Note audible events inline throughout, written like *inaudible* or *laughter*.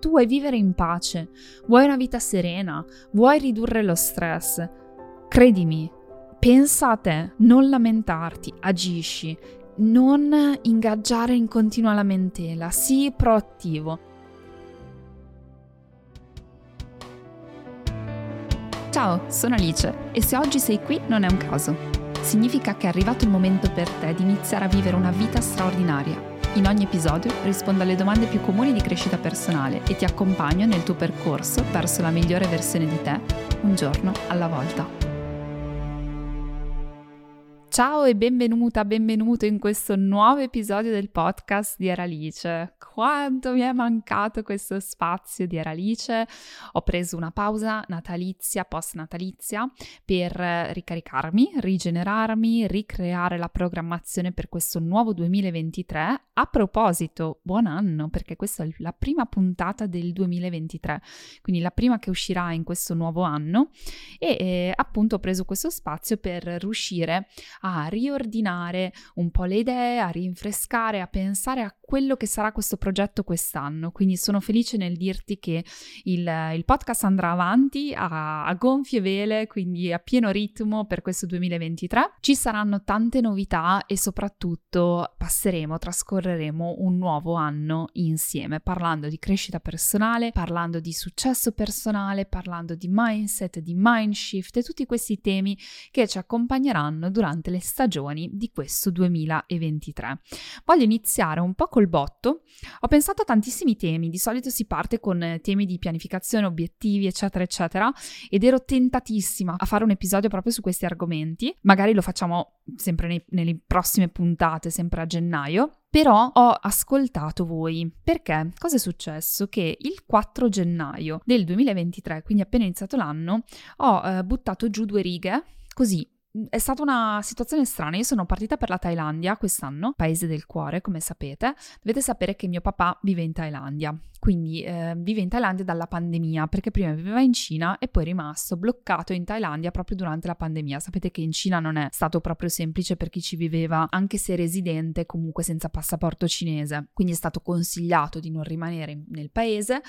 Tu vuoi vivere in pace, vuoi una vita serena, vuoi ridurre lo stress. Credimi, pensa a te, non lamentarti, agisci, non ingaggiare in continua lamentela, sii proattivo. Ciao, sono Alice e se oggi sei qui non è un caso. Significa che è arrivato il momento per te di iniziare a vivere una vita straordinaria in ogni episodio rispondo alle domande più comuni di crescita personale e ti accompagno nel tuo percorso verso la migliore versione di te, un giorno alla volta. Ciao e benvenuta, benvenuto in questo nuovo episodio del podcast di Eralice. Quanto mi è mancato questo spazio di Eralice. Ho preso una pausa natalizia, post natalizia, per ricaricarmi, rigenerarmi, ricreare la programmazione per questo nuovo 2023. A proposito, buon anno, perché questa è la prima puntata del 2023, quindi la prima che uscirà in questo nuovo anno e eh, appunto ho preso questo spazio per riuscire a a riordinare un po' le idee, a rinfrescare, a pensare a quello che sarà questo progetto quest'anno. Quindi sono felice nel dirti che il, il podcast andrà avanti a, a, gonfie vele, quindi a pieno ritmo per questo 2023. Ci saranno tante novità e soprattutto passeremo, trascorreremo un nuovo anno insieme, parlando di crescita personale, parlando di successo personale, parlando di mindset, di mind shift e tutti questi temi che ci accompagneranno durante le le stagioni di questo 2023. Voglio iniziare un po' col botto. Ho pensato a tantissimi temi, di solito si parte con temi di pianificazione, obiettivi, eccetera, eccetera, ed ero tentatissima a fare un episodio proprio su questi argomenti. Magari lo facciamo sempre nei, nelle prossime puntate, sempre a gennaio. Però ho ascoltato voi perché cosa è successo? Che il 4 gennaio del 2023, quindi appena iniziato l'anno, ho eh, buttato giù due righe così è stata una situazione strana. Io sono partita per la Thailandia quest'anno, paese del cuore, come sapete. Dovete sapere che mio papà vive in Thailandia quindi eh, vive in Thailandia dalla pandemia, perché prima viveva in Cina e poi è rimasto bloccato in Thailandia proprio durante la pandemia. Sapete che in Cina non è stato proprio semplice per chi ci viveva, anche se residente, comunque senza passaporto cinese. Quindi è stato consigliato di non rimanere nel paese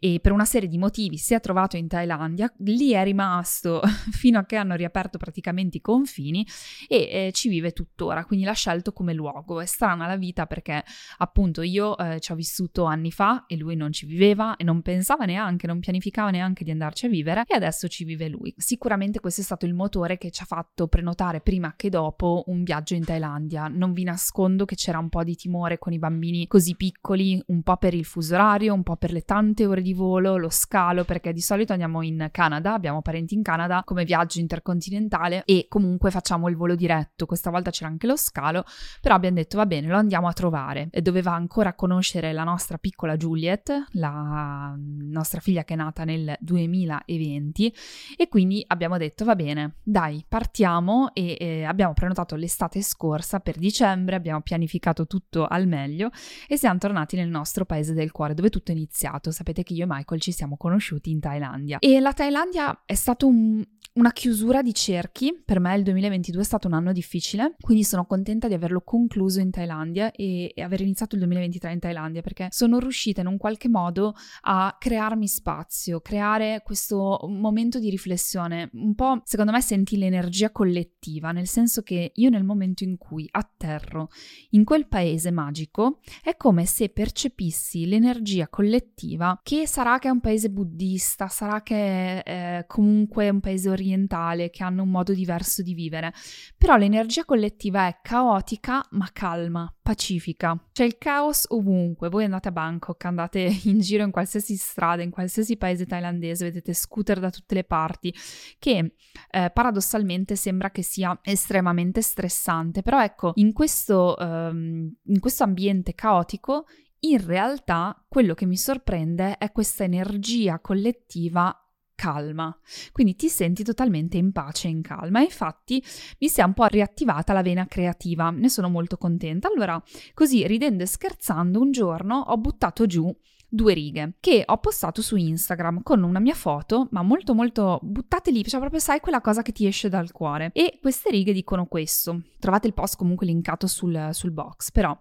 e per una serie di motivi si è trovato in Thailandia, lì è rimasto *laughs* fino a che hanno riaperto praticamente i confini e eh, ci vive tuttora, quindi l'ha scelto come luogo. È strana la vita perché appunto io eh, ci ho vissuto anni fa e lui non ci viveva e non pensava neanche, non pianificava neanche di andarci a vivere e adesso ci vive lui. Sicuramente questo è stato il motore che ci ha fatto prenotare prima che dopo un viaggio in Thailandia. Non vi nascondo che c'era un po' di timore con i bambini così piccoli, un po' per il fuso orario, un po' per le tante ore di volo, lo scalo, perché di solito andiamo in Canada, abbiamo parenti in Canada come viaggio intercontinentale e comunque facciamo il volo diretto. Questa volta c'era anche lo scalo, però abbiamo detto va bene, lo andiamo a trovare. E doveva ancora conoscere la nostra piccola Juliet la nostra figlia che è nata nel 2020 e quindi abbiamo detto va bene, dai, partiamo e eh, abbiamo prenotato l'estate scorsa per dicembre, abbiamo pianificato tutto al meglio e siamo tornati nel nostro paese del cuore dove tutto è iniziato. Sapete che io e Michael ci siamo conosciuti in Thailandia e la Thailandia è stato un, una chiusura di cerchi. Per me il 2022 è stato un anno difficile, quindi sono contenta di averlo concluso in Thailandia e, e aver iniziato il 2023 in Thailandia perché sono riuscita in un qualche modo a crearmi spazio, creare questo momento di riflessione. Un po', secondo me, senti l'energia collettiva, nel senso che io nel momento in cui atterro in quel paese magico è come se percepissi l'energia collettiva che sarà che è un paese buddista, sarà che è eh, comunque un paese orientale orientale che hanno un modo diverso di vivere, però l'energia collettiva è caotica ma calma, pacifica. C'è il caos ovunque, voi andate a Bangkok, andate *laughs* in giro in qualsiasi strada, in qualsiasi paese thailandese, vedete scooter da tutte le parti, che eh, paradossalmente sembra che sia estremamente stressante, però ecco, in questo, um, in questo ambiente caotico in realtà quello che mi sorprende è questa energia collettiva calma, quindi ti senti totalmente in pace e in calma. infatti mi si è un po' riattivata la vena creativa, ne sono molto contenta. Allora, così ridendo e scherzando, un giorno ho buttato giù due righe che ho postato su Instagram con una mia foto, ma molto molto buttate lì, cioè proprio sai quella cosa che ti esce dal cuore. E queste righe dicono questo. Trovate il post comunque linkato sul, sul box, però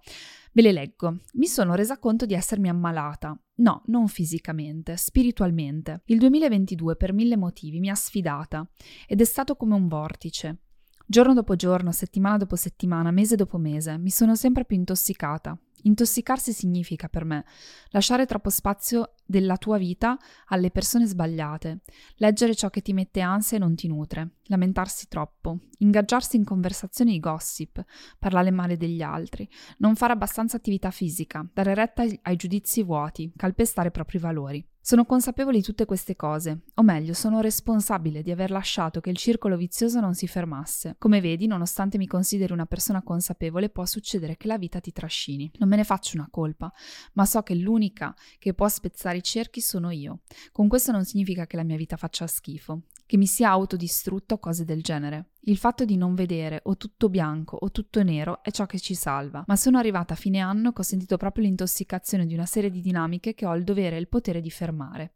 Ve le leggo. Mi sono resa conto di essermi ammalata. No, non fisicamente, spiritualmente. Il 2022 per mille motivi mi ha sfidata ed è stato come un vortice. Giorno dopo giorno, settimana dopo settimana, mese dopo mese, mi sono sempre più intossicata. Intossicarsi significa per me lasciare troppo spazio della tua vita alle persone sbagliate, leggere ciò che ti mette ansia e non ti nutre, lamentarsi troppo, ingaggiarsi in conversazioni di gossip, parlare male degli altri, non fare abbastanza attività fisica, dare retta ai giudizi vuoti, calpestare i propri valori. Sono consapevole di tutte queste cose, o meglio, sono responsabile di aver lasciato che il circolo vizioso non si fermasse. Come vedi, nonostante mi consideri una persona consapevole, può succedere che la vita ti trascini. Non me ne faccio una colpa, ma so che l'unica che può spezzare i cerchi sono io. Con questo non significa che la mia vita faccia schifo, che mi sia autodistrutta o cose del genere. Il fatto di non vedere o tutto bianco o tutto nero è ciò che ci salva, ma sono arrivata a fine anno che ho sentito proprio l'intossicazione di una serie di dinamiche che ho il dovere e il potere di fermare.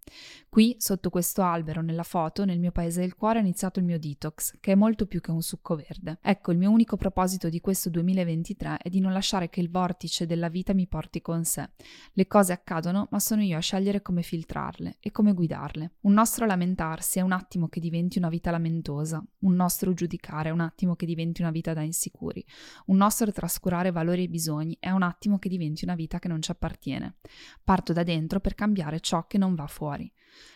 Qui, sotto questo albero, nella foto, nel mio paese del cuore, è iniziato il mio detox, che è molto più che un succo verde. Ecco, il mio unico proposito di questo 2023 è di non lasciare che il vortice della vita mi porti con sé. Le cose accadono, ma sono io a scegliere come filtrarle e come guidarle. Un nostro lamentarsi è un attimo che diventi una vita lamentosa, un nostro giudizio giudicare è un attimo che diventi una vita da insicuri. Un nostro trascurare valori e bisogni è un attimo che diventi una vita che non ci appartiene. Parto da dentro per cambiare ciò che non va fuori.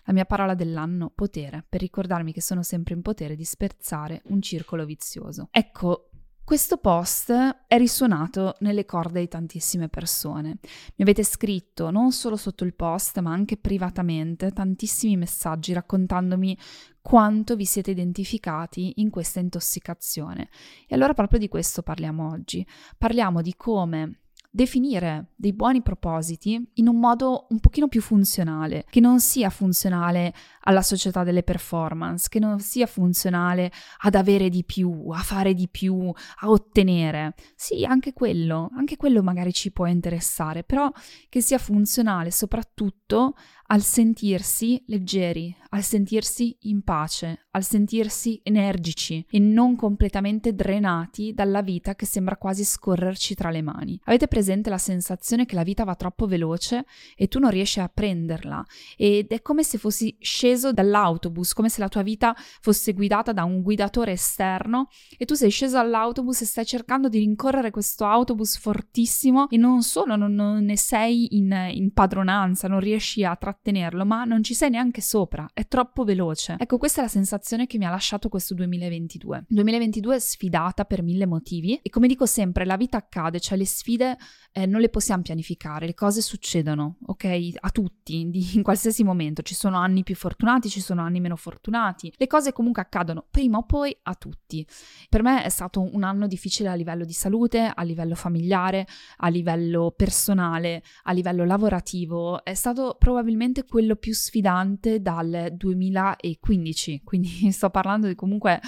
La mia parola dell'anno, potere, per ricordarmi che sono sempre in potere di sperzare un circolo vizioso. Ecco, questo post è risuonato nelle corde di tantissime persone. Mi avete scritto non solo sotto il post, ma anche privatamente tantissimi messaggi raccontandomi quanto vi siete identificati in questa intossicazione. E allora proprio di questo parliamo oggi. Parliamo di come definire dei buoni propositi in un modo un pochino più funzionale, che non sia funzionale alla società delle performance, che non sia funzionale ad avere di più, a fare di più, a ottenere. Sì, anche quello, anche quello magari ci può interessare, però che sia funzionale soprattutto al sentirsi leggeri, al sentirsi in pace, al sentirsi energici e non completamente drenati dalla vita che sembra quasi scorrerci tra le mani. Avete presente la sensazione che la vita va troppo veloce e tu non riesci a prenderla ed è come se fossi sceso dall'autobus, come se la tua vita fosse guidata da un guidatore esterno e tu sei sceso dall'autobus e stai cercando di rincorrere questo autobus fortissimo e non solo non, non ne sei in, in padronanza, non riesci a trattenere trattenerlo, ma non ci sei neanche sopra, è troppo veloce. Ecco, questa è la sensazione che mi ha lasciato questo 2022. 2022 è sfidata per mille motivi e come dico sempre, la vita accade, cioè le sfide eh, non le possiamo pianificare, le cose succedono, ok? A tutti, di, *laughs* in qualsiasi momento. Ci sono anni più fortunati, ci sono anni meno fortunati. Le cose comunque accadono prima o poi a tutti. Per me è stato un anno difficile a livello di salute, a livello familiare, a livello personale, a livello lavorativo. È stato probabilmente quello più sfidante dal 2015, quindi *laughs* sto parlando di comunque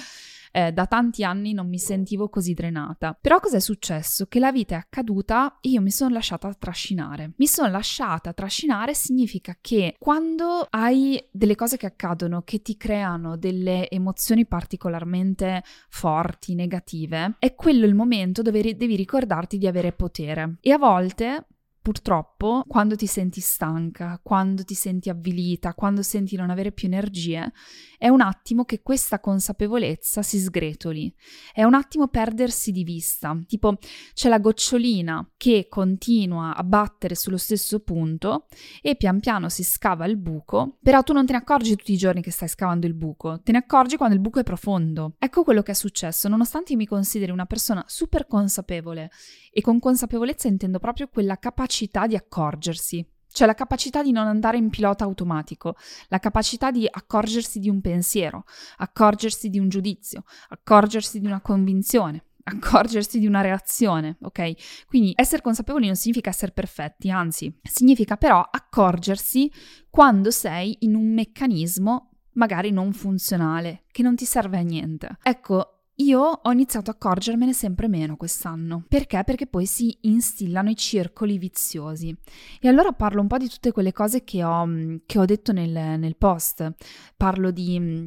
eh, da tanti anni non mi sentivo così drenata. Però cos'è successo? Che la vita è accaduta e io mi sono lasciata trascinare. Mi sono lasciata trascinare significa che quando hai delle cose che accadono che ti creano delle emozioni particolarmente forti, negative, è quello il momento dove devi ricordarti di avere potere. E a volte Purtroppo, quando ti senti stanca, quando ti senti avvilita, quando senti non avere più energie, è un attimo che questa consapevolezza si sgretoli. È un attimo perdersi di vista. Tipo, c'è la gocciolina che continua a battere sullo stesso punto e pian piano si scava il buco, però tu non te ne accorgi tutti i giorni che stai scavando il buco, te ne accorgi quando il buco è profondo. Ecco quello che è successo, nonostante io mi consideri una persona super consapevole e con consapevolezza intendo proprio quella capacità di accorgersi, cioè la capacità di non andare in pilota automatico, la capacità di accorgersi di un pensiero, accorgersi di un giudizio, accorgersi di una convinzione, *laughs* accorgersi di una reazione, ok? Quindi essere consapevoli non significa essere perfetti, anzi, significa però accorgersi quando sei in un meccanismo magari non funzionale, che non ti serve a niente. Ecco, io ho iniziato a accorgermene sempre meno quest'anno. Perché? Perché poi si instillano i circoli viziosi. E allora parlo un po' di tutte quelle cose che ho, mm, che ho detto nel, nel post. Parlo di mm,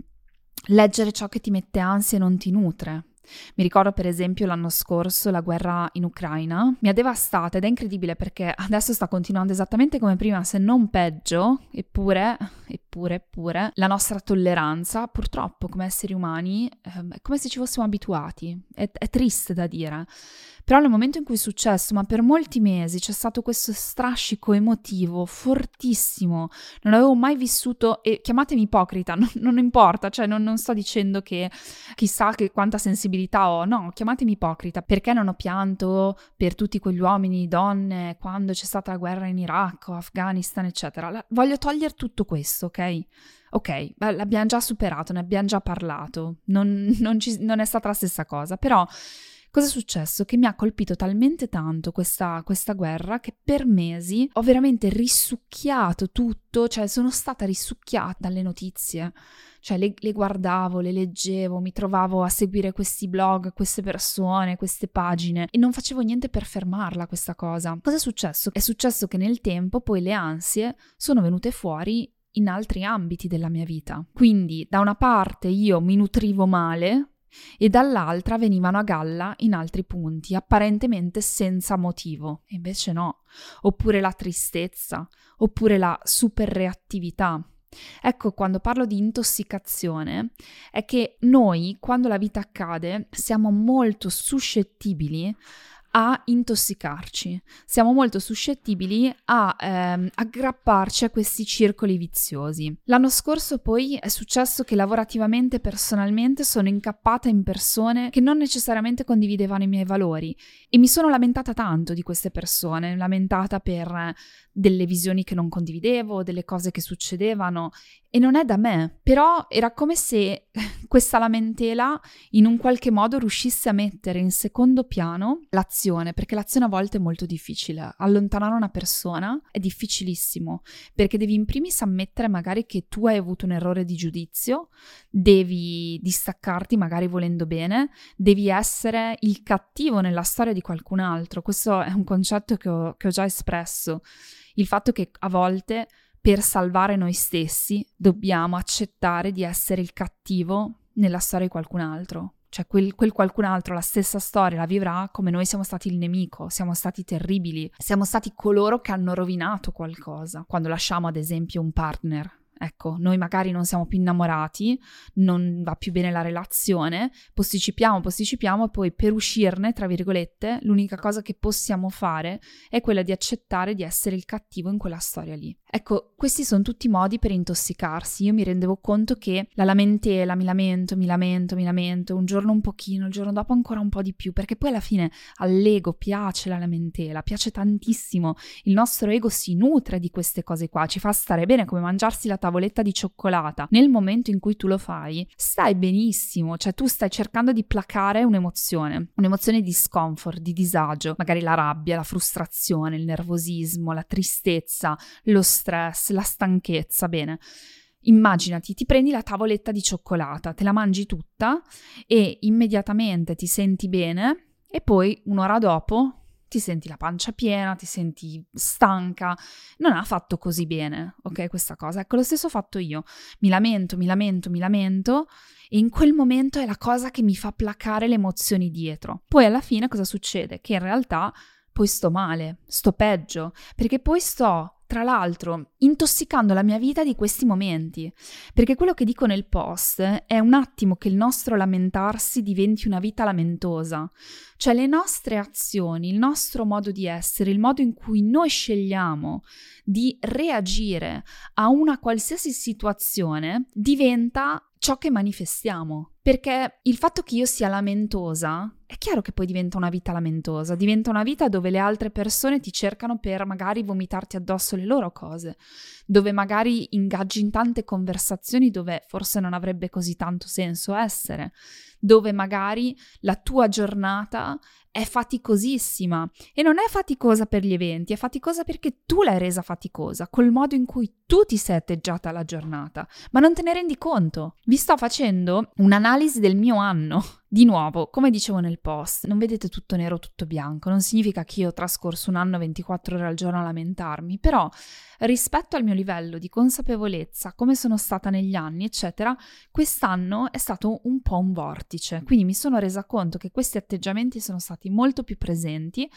leggere ciò che ti mette ansia e non ti nutre. Mi ricordo per esempio l'anno scorso la guerra in Ucraina mi ha devastata ed è incredibile perché adesso sta continuando esattamente come prima, se non peggio, eppure, eppure, eppure, la nostra tolleranza purtroppo come esseri umani eh, è come se ci fossimo abituati. È, è triste da dire. Però nel momento in cui è successo, ma per molti mesi c'è stato questo strascico emotivo fortissimo, non avevo mai vissuto, e chiamatemi ipocrita, *laughs* non, non importa, cioè non, non, sto dicendo che chissà che quanta sensibilità ho, no, chiamatemi ipocrita, perché non ho pianto per tutti quegli uomini, donne, quando c'è stata la guerra in Iraq Afghanistan, eccetera. La, voglio togliere tutto questo, ok? Ok, l'abbiamo già superato, ne abbiamo già parlato, non, non, ci, non è stata la stessa cosa, però Cosa è successo? Che mi ha colpito talmente tanto questa, questa guerra che per mesi ho veramente risucchiato tutto, cioè sono stata risucchiata dalle notizie. Cioè le, le, guardavo, le leggevo, mi trovavo a seguire questi blog, queste persone, queste pagine e non facevo niente per fermarla questa cosa. Cosa è successo? È successo che nel tempo poi le ansie sono venute fuori in altri ambiti della mia vita. Quindi da una parte io mi nutrivo male e dall'altra venivano a galla in altri punti, apparentemente senza motivo. E invece no. Oppure la tristezza, oppure la superreattività. Ecco, quando parlo di intossicazione, è che noi, quando la vita accade, siamo molto suscettibili a intossicarci. Siamo molto suscettibili a ehm, aggrapparci a questi circoli viziosi. L'anno scorso poi è successo che lavorativamente e personalmente sono incappata in persone che non necessariamente condividevano i miei valori e mi sono lamentata tanto di queste persone, lamentata per delle visioni che non condividevo, delle cose che succedevano e non è da me, però era come se *laughs* questa lamentela in un qualche modo riuscisse a mettere in secondo piano l'azione, perché l'azione a volte è molto difficile. Allontanare una persona è difficilissimo, perché devi in primis ammettere magari che tu hai avuto un errore di giudizio, devi distaccarti magari volendo bene, devi essere il cattivo nella storia di qualcun altro. Questo è un concetto che ho, che ho già espresso. Il fatto che a volte per salvare noi stessi dobbiamo accettare di essere il cattivo nella storia di qualcun altro. Cioè quel, quel, qualcun altro la stessa storia la vivrà come noi siamo stati il nemico, siamo stati terribili, siamo stati coloro che hanno rovinato qualcosa. Quando lasciamo ad esempio un partner Ecco, noi magari non siamo più innamorati, non va più bene la relazione, posticipiamo, posticipiamo e poi per uscirne, tra virgolette, l'unica cosa che possiamo fare è quella di accettare di essere il cattivo in quella storia lì. Ecco, questi sono tutti modi per intossicarsi. Io mi rendevo conto che la lamentela, mi lamento, mi lamento, mi lamento, un giorno un pochino, il giorno dopo ancora un po' di più, perché poi alla fine all'ego piace la lamentela, piace tantissimo. Il nostro ego si nutre di queste cose qua, ci fa stare bene come mangiarsi la tavoletta di cioccolata. Nel momento in cui tu lo fai, stai benissimo, cioè tu stai cercando di placare un'emozione, un'emozione di scomfort, di disagio, magari la rabbia, la frustrazione, il nervosismo, la tristezza, lo stress, la stanchezza, bene. Immaginati, ti prendi la tavoletta di cioccolata, te la mangi tutta e immediatamente ti senti bene e poi un'ora dopo ti senti la pancia piena, ti senti stanca, non ha fatto così bene, ok, questa cosa. Ecco, lo stesso ho fatto io. Mi lamento, mi lamento, mi lamento e in quel momento è la cosa che mi fa placare le emozioni dietro. Poi alla fine cosa succede? Che in realtà poi sto male, sto peggio, perché poi sto tra l'altro, intossicando la mia vita di questi momenti, perché quello che dico nel post è un attimo che il nostro lamentarsi diventi una vita lamentosa, cioè le nostre azioni, il nostro modo di essere, il modo in cui noi scegliamo di reagire a una qualsiasi situazione diventa ciò che manifestiamo. Perché il fatto che io sia lamentosa, è chiaro che poi diventa una vita lamentosa, diventa una vita dove le altre persone ti cercano per magari vomitarti addosso le loro cose, dove magari ingaggi in tante conversazioni dove forse non avrebbe così tanto senso essere, dove magari la tua giornata è faticosissima e non è faticosa per gli eventi, è faticosa perché tu l'hai resa faticosa, col modo in cui tu ti sei atteggiata alla giornata, ma non te ne rendi conto. Vi sto facendo un'analisi del mio anno. Di nuovo, come dicevo nel post, non vedete tutto nero, tutto bianco, non significa che io ho trascorso un anno 24 ore al giorno a lamentarmi, però rispetto al mio livello di consapevolezza, come sono stata negli anni, eccetera, quest'anno è stato un po' un vortice, quindi mi sono resa conto che questi atteggiamenti sono stati molto più presenti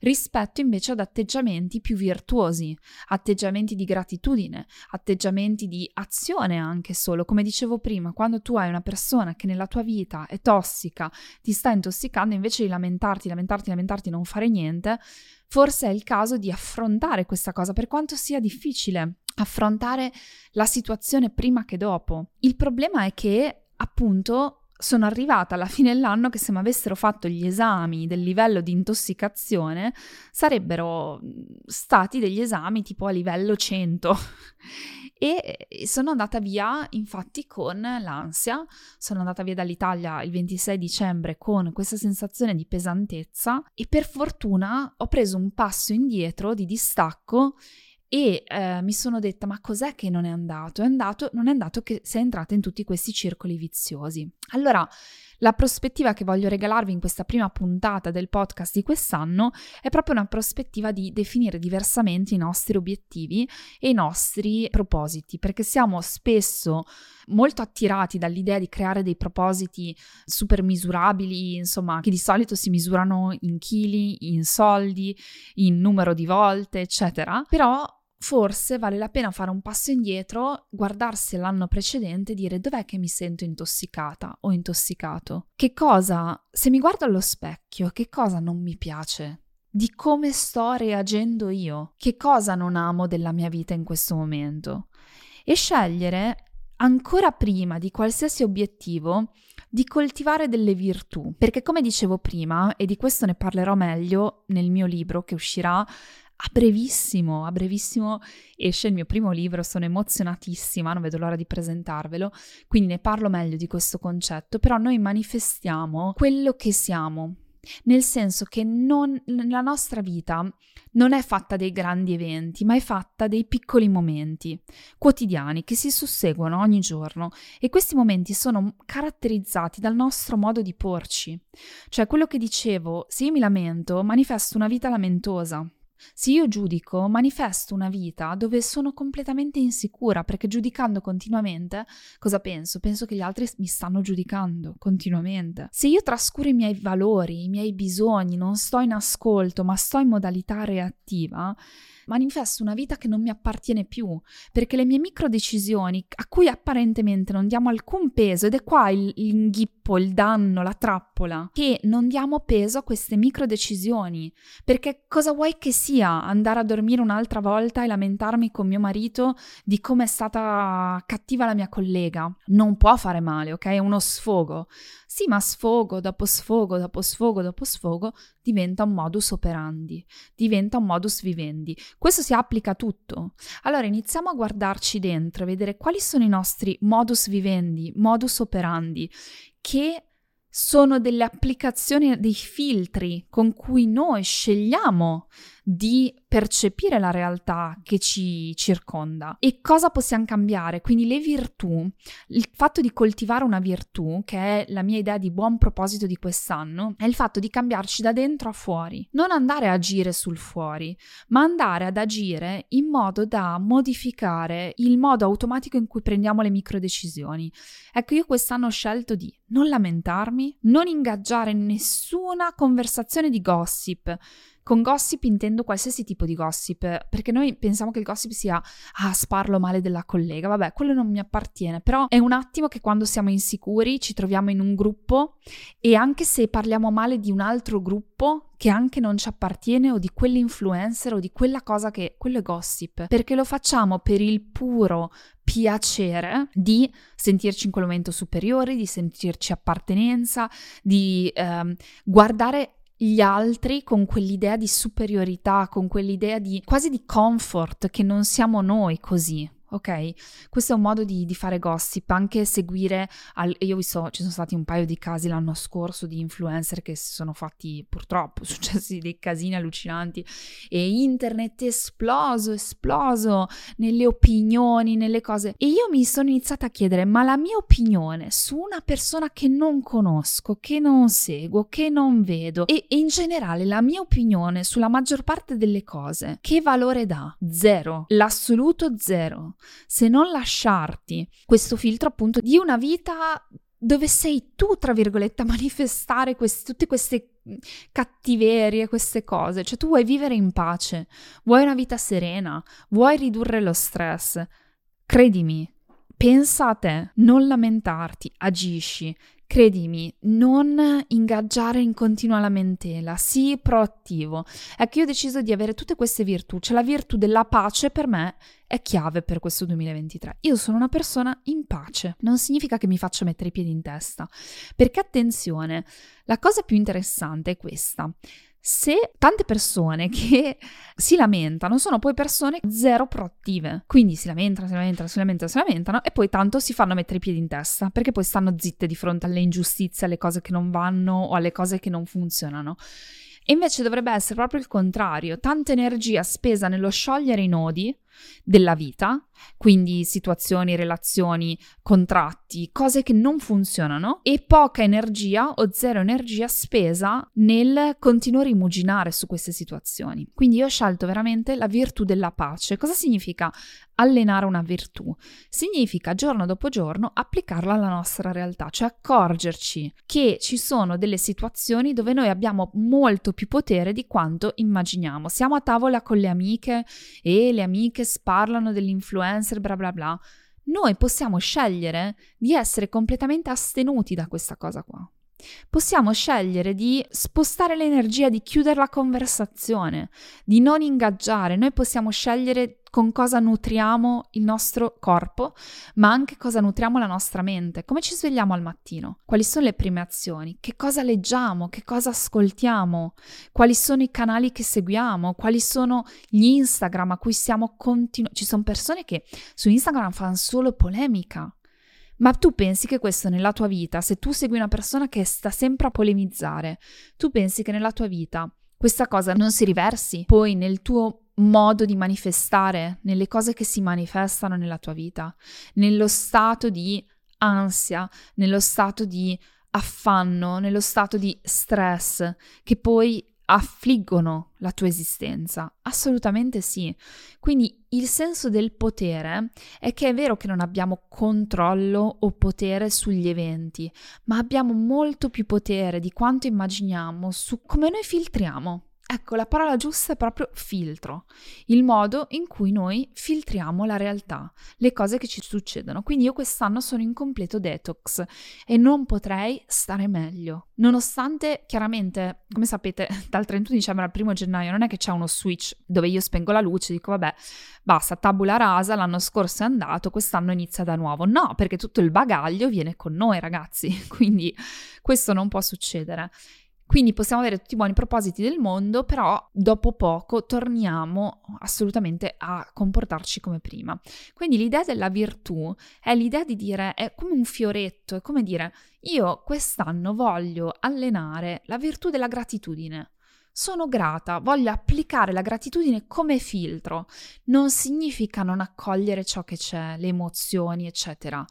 rispetto invece ad atteggiamenti più virtuosi, atteggiamenti di gratitudine, atteggiamenti di azione anche solo. Come dicevo prima, quando tu hai una persona che nella tua vita è tossica, ti sta intossicando, invece di lamentarti, lamentarti, lamentarti, non fare niente, forse è il caso di affrontare questa cosa, per quanto sia difficile affrontare la situazione prima che dopo. Il problema è che appunto sono arrivata alla fine dell'anno che se mi avessero fatto gli esami del livello di intossicazione sarebbero stati degli esami tipo a livello 100 e sono andata via infatti con l'ansia, sono andata via dall'Italia il 26 dicembre con questa sensazione di pesantezza e per fortuna ho preso un passo indietro di distacco e eh, mi sono detta ma cos'è che non è andato? È andato, non è andato che sei entrata in tutti questi circoli viziosi. Allora, la prospettiva che voglio regalarvi in questa prima puntata del podcast di quest'anno è proprio una prospettiva di definire diversamente i nostri obiettivi e i nostri propositi, perché siamo spesso molto attirati dall'idea di creare dei propositi super misurabili, insomma, che di solito si misurano in chili, in soldi, in numero di volte, eccetera. Però forse vale la pena fare un passo indietro, guardarsi l'anno precedente e dire dov'è che mi sento intossicata o intossicato? Che cosa, se mi guardo allo specchio, che cosa non mi piace? Di come sto reagendo io? Che cosa non amo della mia vita in questo momento? E scegliere, ancora prima di qualsiasi obiettivo, di coltivare delle virtù, perché come dicevo prima, e di questo ne parlerò meglio nel mio libro che uscirà a brevissimo, a brevissimo esce il mio primo libro, sono emozionatissima, non vedo l'ora di presentarvelo, quindi ne parlo meglio di questo concetto, però noi manifestiamo quello che siamo, nel senso che non, la nostra vita non è fatta dei grandi eventi, ma è fatta dei piccoli momenti quotidiani che si susseguono ogni giorno e questi momenti sono caratterizzati dal nostro modo di porci. Cioè quello che dicevo, se io mi lamento, manifesto una vita lamentosa. Se io giudico, manifesto una vita dove sono completamente insicura perché giudicando continuamente, cosa penso? Penso che gli altri mi stanno giudicando continuamente. Se io trascuro i miei valori, i miei bisogni, non sto in ascolto, ma sto in modalità reattiva, manifesto una vita che non mi appartiene più, perché le mie micro decisioni, a cui apparentemente non diamo alcun peso, ed è qua il, l'inghippo, il danno, la trappola, che non diamo peso a queste micro decisioni, perché cosa vuoi che sia andare a dormire un'altra volta e lamentarmi con mio marito di come è stata cattiva la mia collega? Non può fare male, ok? È uno sfogo. Sì, ma sfogo dopo sfogo dopo sfogo dopo sfogo diventa un modus operandi, diventa un modus vivendi. Questo si applica a tutto. Allora iniziamo a guardarci dentro, a vedere quali sono i nostri modus vivendi, modus operandi, che sono delle applicazioni, dei filtri con cui noi scegliamo di percepire la realtà che ci circonda e cosa possiamo cambiare. Quindi le virtù, il fatto di coltivare una virtù, che è la mia idea di buon proposito di quest'anno, è il fatto di cambiarci da dentro a fuori, non andare a agire sul fuori, ma andare ad agire in modo da modificare il modo automatico in cui prendiamo le micro decisioni. Ecco, io quest'anno ho scelto di non lamentarmi, non ingaggiare nessuna conversazione di gossip, con gossip intendo qualsiasi tipo di gossip, perché noi pensiamo che il gossip sia ah, sparlo male della collega, vabbè, quello non mi appartiene, però è un attimo che quando siamo insicuri ci troviamo in un gruppo e anche se parliamo male di un altro gruppo che anche non ci appartiene o di quell'influencer o di quella cosa che quello è gossip, perché lo facciamo per il puro piacere di sentirci in quel momento superiori, di sentirci appartenenza, di ehm, guardare gli altri con quell'idea di superiorità, con quell'idea di quasi di comfort che non siamo noi così, ok? Questo è un modo di, di fare gossip, anche seguire, al, io ho visto, ci sono stati un paio di casi l'anno scorso di influencer che si sono fatti, purtroppo, *laughs* successi dei casini allucinanti e internet esploso, esploso nelle opinioni, nelle cose. E io mi sono iniziata a chiedere, ma la mia opinione su una persona che non conosco, che non seguo, che non vedo e, e in generale la mia opinione sulla maggior parte delle cose, che valore dà? Zero, l'assoluto zero se non lasciarti questo filtro appunto di una vita dove sei tu, tra virgolette, a manifestare queste, tutte queste cattiverie, queste cose. Cioè tu vuoi vivere in pace, vuoi una vita serena, vuoi ridurre lo stress. Credimi, pensa a te, non lamentarti, agisci, Credimi, non ingaggiare in continua lamentela, sii proattivo. Ecco, io ho deciso di avere tutte queste virtù, cioè la virtù della pace per me è chiave per questo 2023. Io sono una persona in pace, non significa che mi faccia mettere i piedi in testa, perché attenzione, la cosa più interessante è questa se tante persone che *laughs* si lamentano sono poi persone zero proattive, quindi si lamentano, si lamentano, si lamentano, si lamentano e poi tanto si fanno mettere i piedi in testa perché poi stanno zitte di fronte alle ingiustizie, alle cose che non vanno o alle cose che non funzionano. E invece dovrebbe essere proprio il contrario, tanta energia spesa nello sciogliere i nodi della vita, quindi situazioni, relazioni, contratti, cose che non funzionano e poca energia o zero energia spesa nel continuare a rimuginare su queste situazioni. Quindi io ho scelto veramente la virtù della pace. Cosa significa allenare una virtù? Significa giorno dopo giorno applicarla alla nostra realtà, cioè accorgerci che ci sono delle situazioni dove noi abbiamo molto più potere di quanto immaginiamo. Siamo a tavola con le amiche e le amiche parlano dell'influencer, bla bla bla. Noi possiamo scegliere di essere completamente astenuti da questa cosa qua. Possiamo scegliere di spostare l'energia, di chiudere la conversazione, di non ingaggiare. Noi possiamo scegliere con cosa nutriamo il nostro corpo, ma anche cosa nutriamo la nostra mente. Come ci svegliamo al mattino? Quali sono le prime azioni? Che cosa leggiamo? Che cosa ascoltiamo? Quali sono i canali che seguiamo? Quali sono gli Instagram a cui siamo continuamente? Ci sono persone che su Instagram fanno solo polemica. Ma tu pensi che questo nella tua vita, se tu segui una persona che sta sempre a polemizzare, tu pensi che nella tua vita questa cosa non si riversi poi nel tuo modo di manifestare, nelle cose che si manifestano nella tua vita, nello stato di ansia, nello stato di affanno, nello stato di stress che poi affliggono la tua esistenza? Assolutamente sì. Quindi il senso del potere è che è vero che non abbiamo controllo o potere sugli eventi, ma abbiamo molto più potere di quanto immaginiamo su come noi filtriamo Ecco, la parola giusta è proprio filtro, il modo in cui noi filtriamo la realtà, le cose che ci succedono. Quindi io quest'anno sono in completo detox e non potrei stare meglio. Nonostante, chiaramente, come sapete, *laughs* dal 31 dicembre al 1 gennaio non è che c'è uno switch dove io spengo la luce e dico vabbè, basta, tabula rasa, l'anno scorso è andato, quest'anno inizia da nuovo. No, perché tutto il bagaglio viene con noi, ragazzi. *laughs* Quindi questo non può succedere. Quindi possiamo avere tutti i buoni propositi del mondo, però dopo poco torniamo assolutamente a comportarci come prima. Quindi l'idea della virtù è l'idea di dire, è come un fioretto, è come dire, io quest'anno voglio allenare la virtù della gratitudine. Sono grata, voglio applicare la gratitudine come filtro. Non significa non accogliere ciò che c'è, le emozioni, eccetera,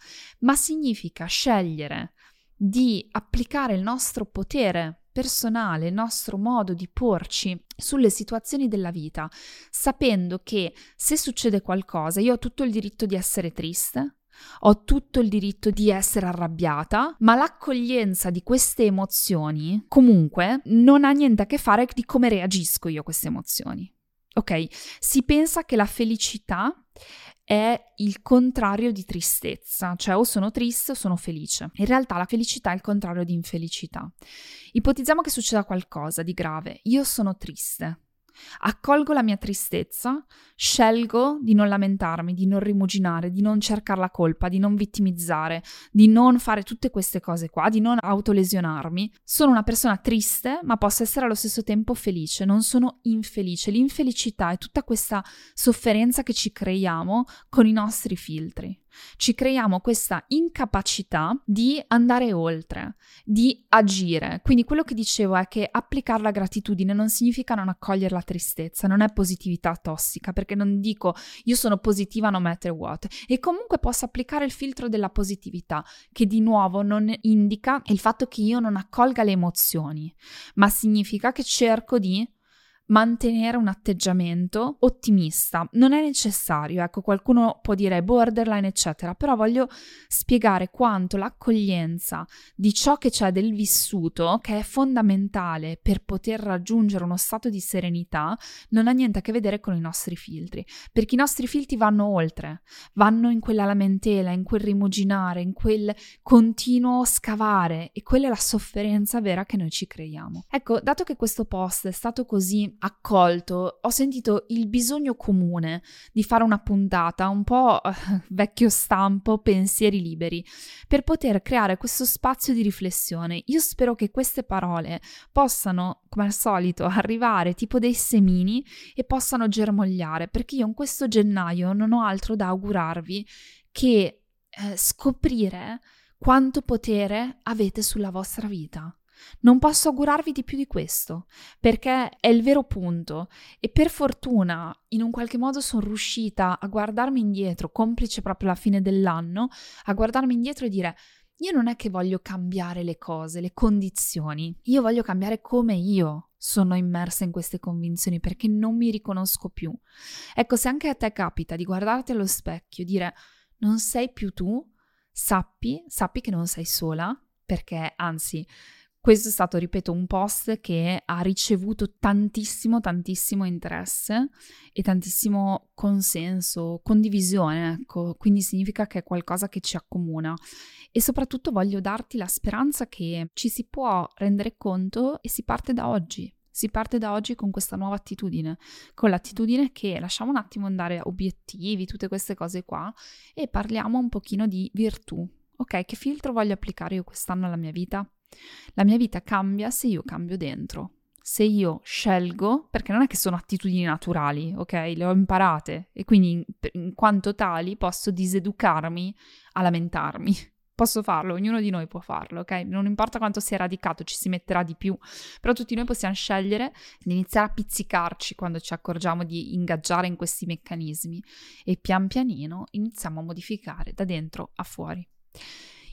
ma significa scegliere di applicare il nostro potere personale, il nostro modo di porci sulle situazioni della vita, sapendo che se succede qualcosa io ho tutto il diritto di essere triste, ho tutto il diritto di essere arrabbiata, ma l'accoglienza di queste emozioni comunque non ha niente a che fare di come reagisco io a queste emozioni. Ok? Si pensa che la felicità è il contrario di tristezza, cioè o sono triste o sono felice. In realtà la felicità è il contrario di infelicità. Ipotizziamo che succeda qualcosa di grave, io sono triste. Accolgo la mia tristezza, scelgo di non lamentarmi, di non rimuginare, di non cercare la colpa, di non vittimizzare, di non fare tutte queste cose qua, di non autolesionarmi. Sono una persona triste, ma posso essere allo stesso tempo felice, non sono infelice. L'infelicità è tutta questa sofferenza che ci creiamo con i nostri filtri ci creiamo questa incapacità di andare oltre, di agire. Quindi quello che dicevo è che applicare la gratitudine non significa non accogliere la tristezza, non è positività tossica, perché non dico io sono positiva no matter what, e comunque posso applicare il filtro della positività, che di nuovo non indica il fatto che io non accolga le emozioni, ma significa che cerco di mantenere un atteggiamento ottimista. Non è necessario, ecco, qualcuno può dire borderline, eccetera, però voglio spiegare quanto l'accoglienza di ciò che c'è del vissuto, che è fondamentale per poter raggiungere uno stato di serenità, non ha niente a che vedere con i nostri filtri, perché i nostri filtri vanno oltre, vanno in quella lamentela, in quel rimuginare, in quel continuo scavare e quella è la sofferenza vera che noi ci creiamo. Ecco, dato che questo post è stato così accolto, ho sentito il bisogno comune di fare una puntata un po' eh, vecchio stampo, pensieri liberi, per poter creare questo spazio di riflessione. Io spero che queste parole possano, come al solito, arrivare tipo dei semini e possano germogliare, perché io in questo gennaio non ho altro da augurarvi che eh, scoprire quanto potere avete sulla vostra vita. Non posso augurarvi di più di questo, perché è il vero punto e per fortuna in un qualche modo sono riuscita a guardarmi indietro, complice proprio la fine dell'anno, a guardarmi indietro e dire io non è che voglio cambiare le cose, le condizioni, io voglio cambiare come io sono immersa in queste convinzioni perché non mi riconosco più. Ecco, se anche a te capita di guardarti allo specchio e dire non sei più tu, sappi, sappi che non sei sola, perché anzi questo è stato, ripeto, un post che ha ricevuto tantissimo, tantissimo interesse e tantissimo consenso, condivisione, ecco, quindi significa che è qualcosa che ci accomuna. E soprattutto voglio darti la speranza che ci si può rendere conto e si parte da oggi. Si parte da oggi con questa nuova attitudine, con l'attitudine che lasciamo un attimo andare obiettivi, tutte queste cose qua, e parliamo un pochino di virtù. Ok, che filtro voglio applicare io quest'anno alla mia vita? La mia vita cambia se io cambio dentro. Se io scelgo, perché non è che sono attitudini naturali, ok? Le ho imparate e quindi in, in quanto tali posso diseducarmi a lamentarmi. *laughs* Posso farlo, ognuno di noi può farlo, ok? Non importa quanto sia radicato, ci si metterà di più, però tutti noi possiamo scegliere di iniziare a pizzicarci quando ci accorgiamo di ingaggiare in questi meccanismi e pian pianino iniziamo a modificare da dentro a fuori.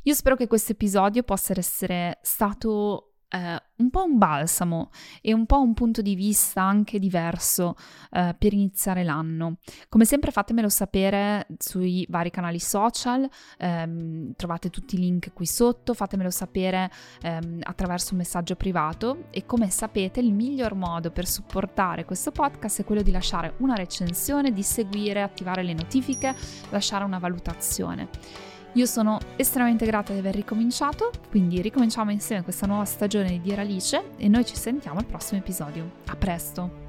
Io spero che questo episodio possa essere stato eh, un po' un balsamo e un po' un punto di vista anche diverso eh, per iniziare l'anno. Come sempre fatemelo sapere sui vari canali social, ehm, trovate tutti i link qui sotto, fatemelo sapere ehm, attraverso un messaggio privato e come sapete il miglior modo per supportare questo podcast è quello di lasciare una recensione, di seguire, attivare le notifiche, lasciare una valutazione. Io sono estremamente grata di aver ricominciato, quindi ricominciamo insieme questa nuova stagione di Alice e noi ci sentiamo al prossimo episodio. A presto!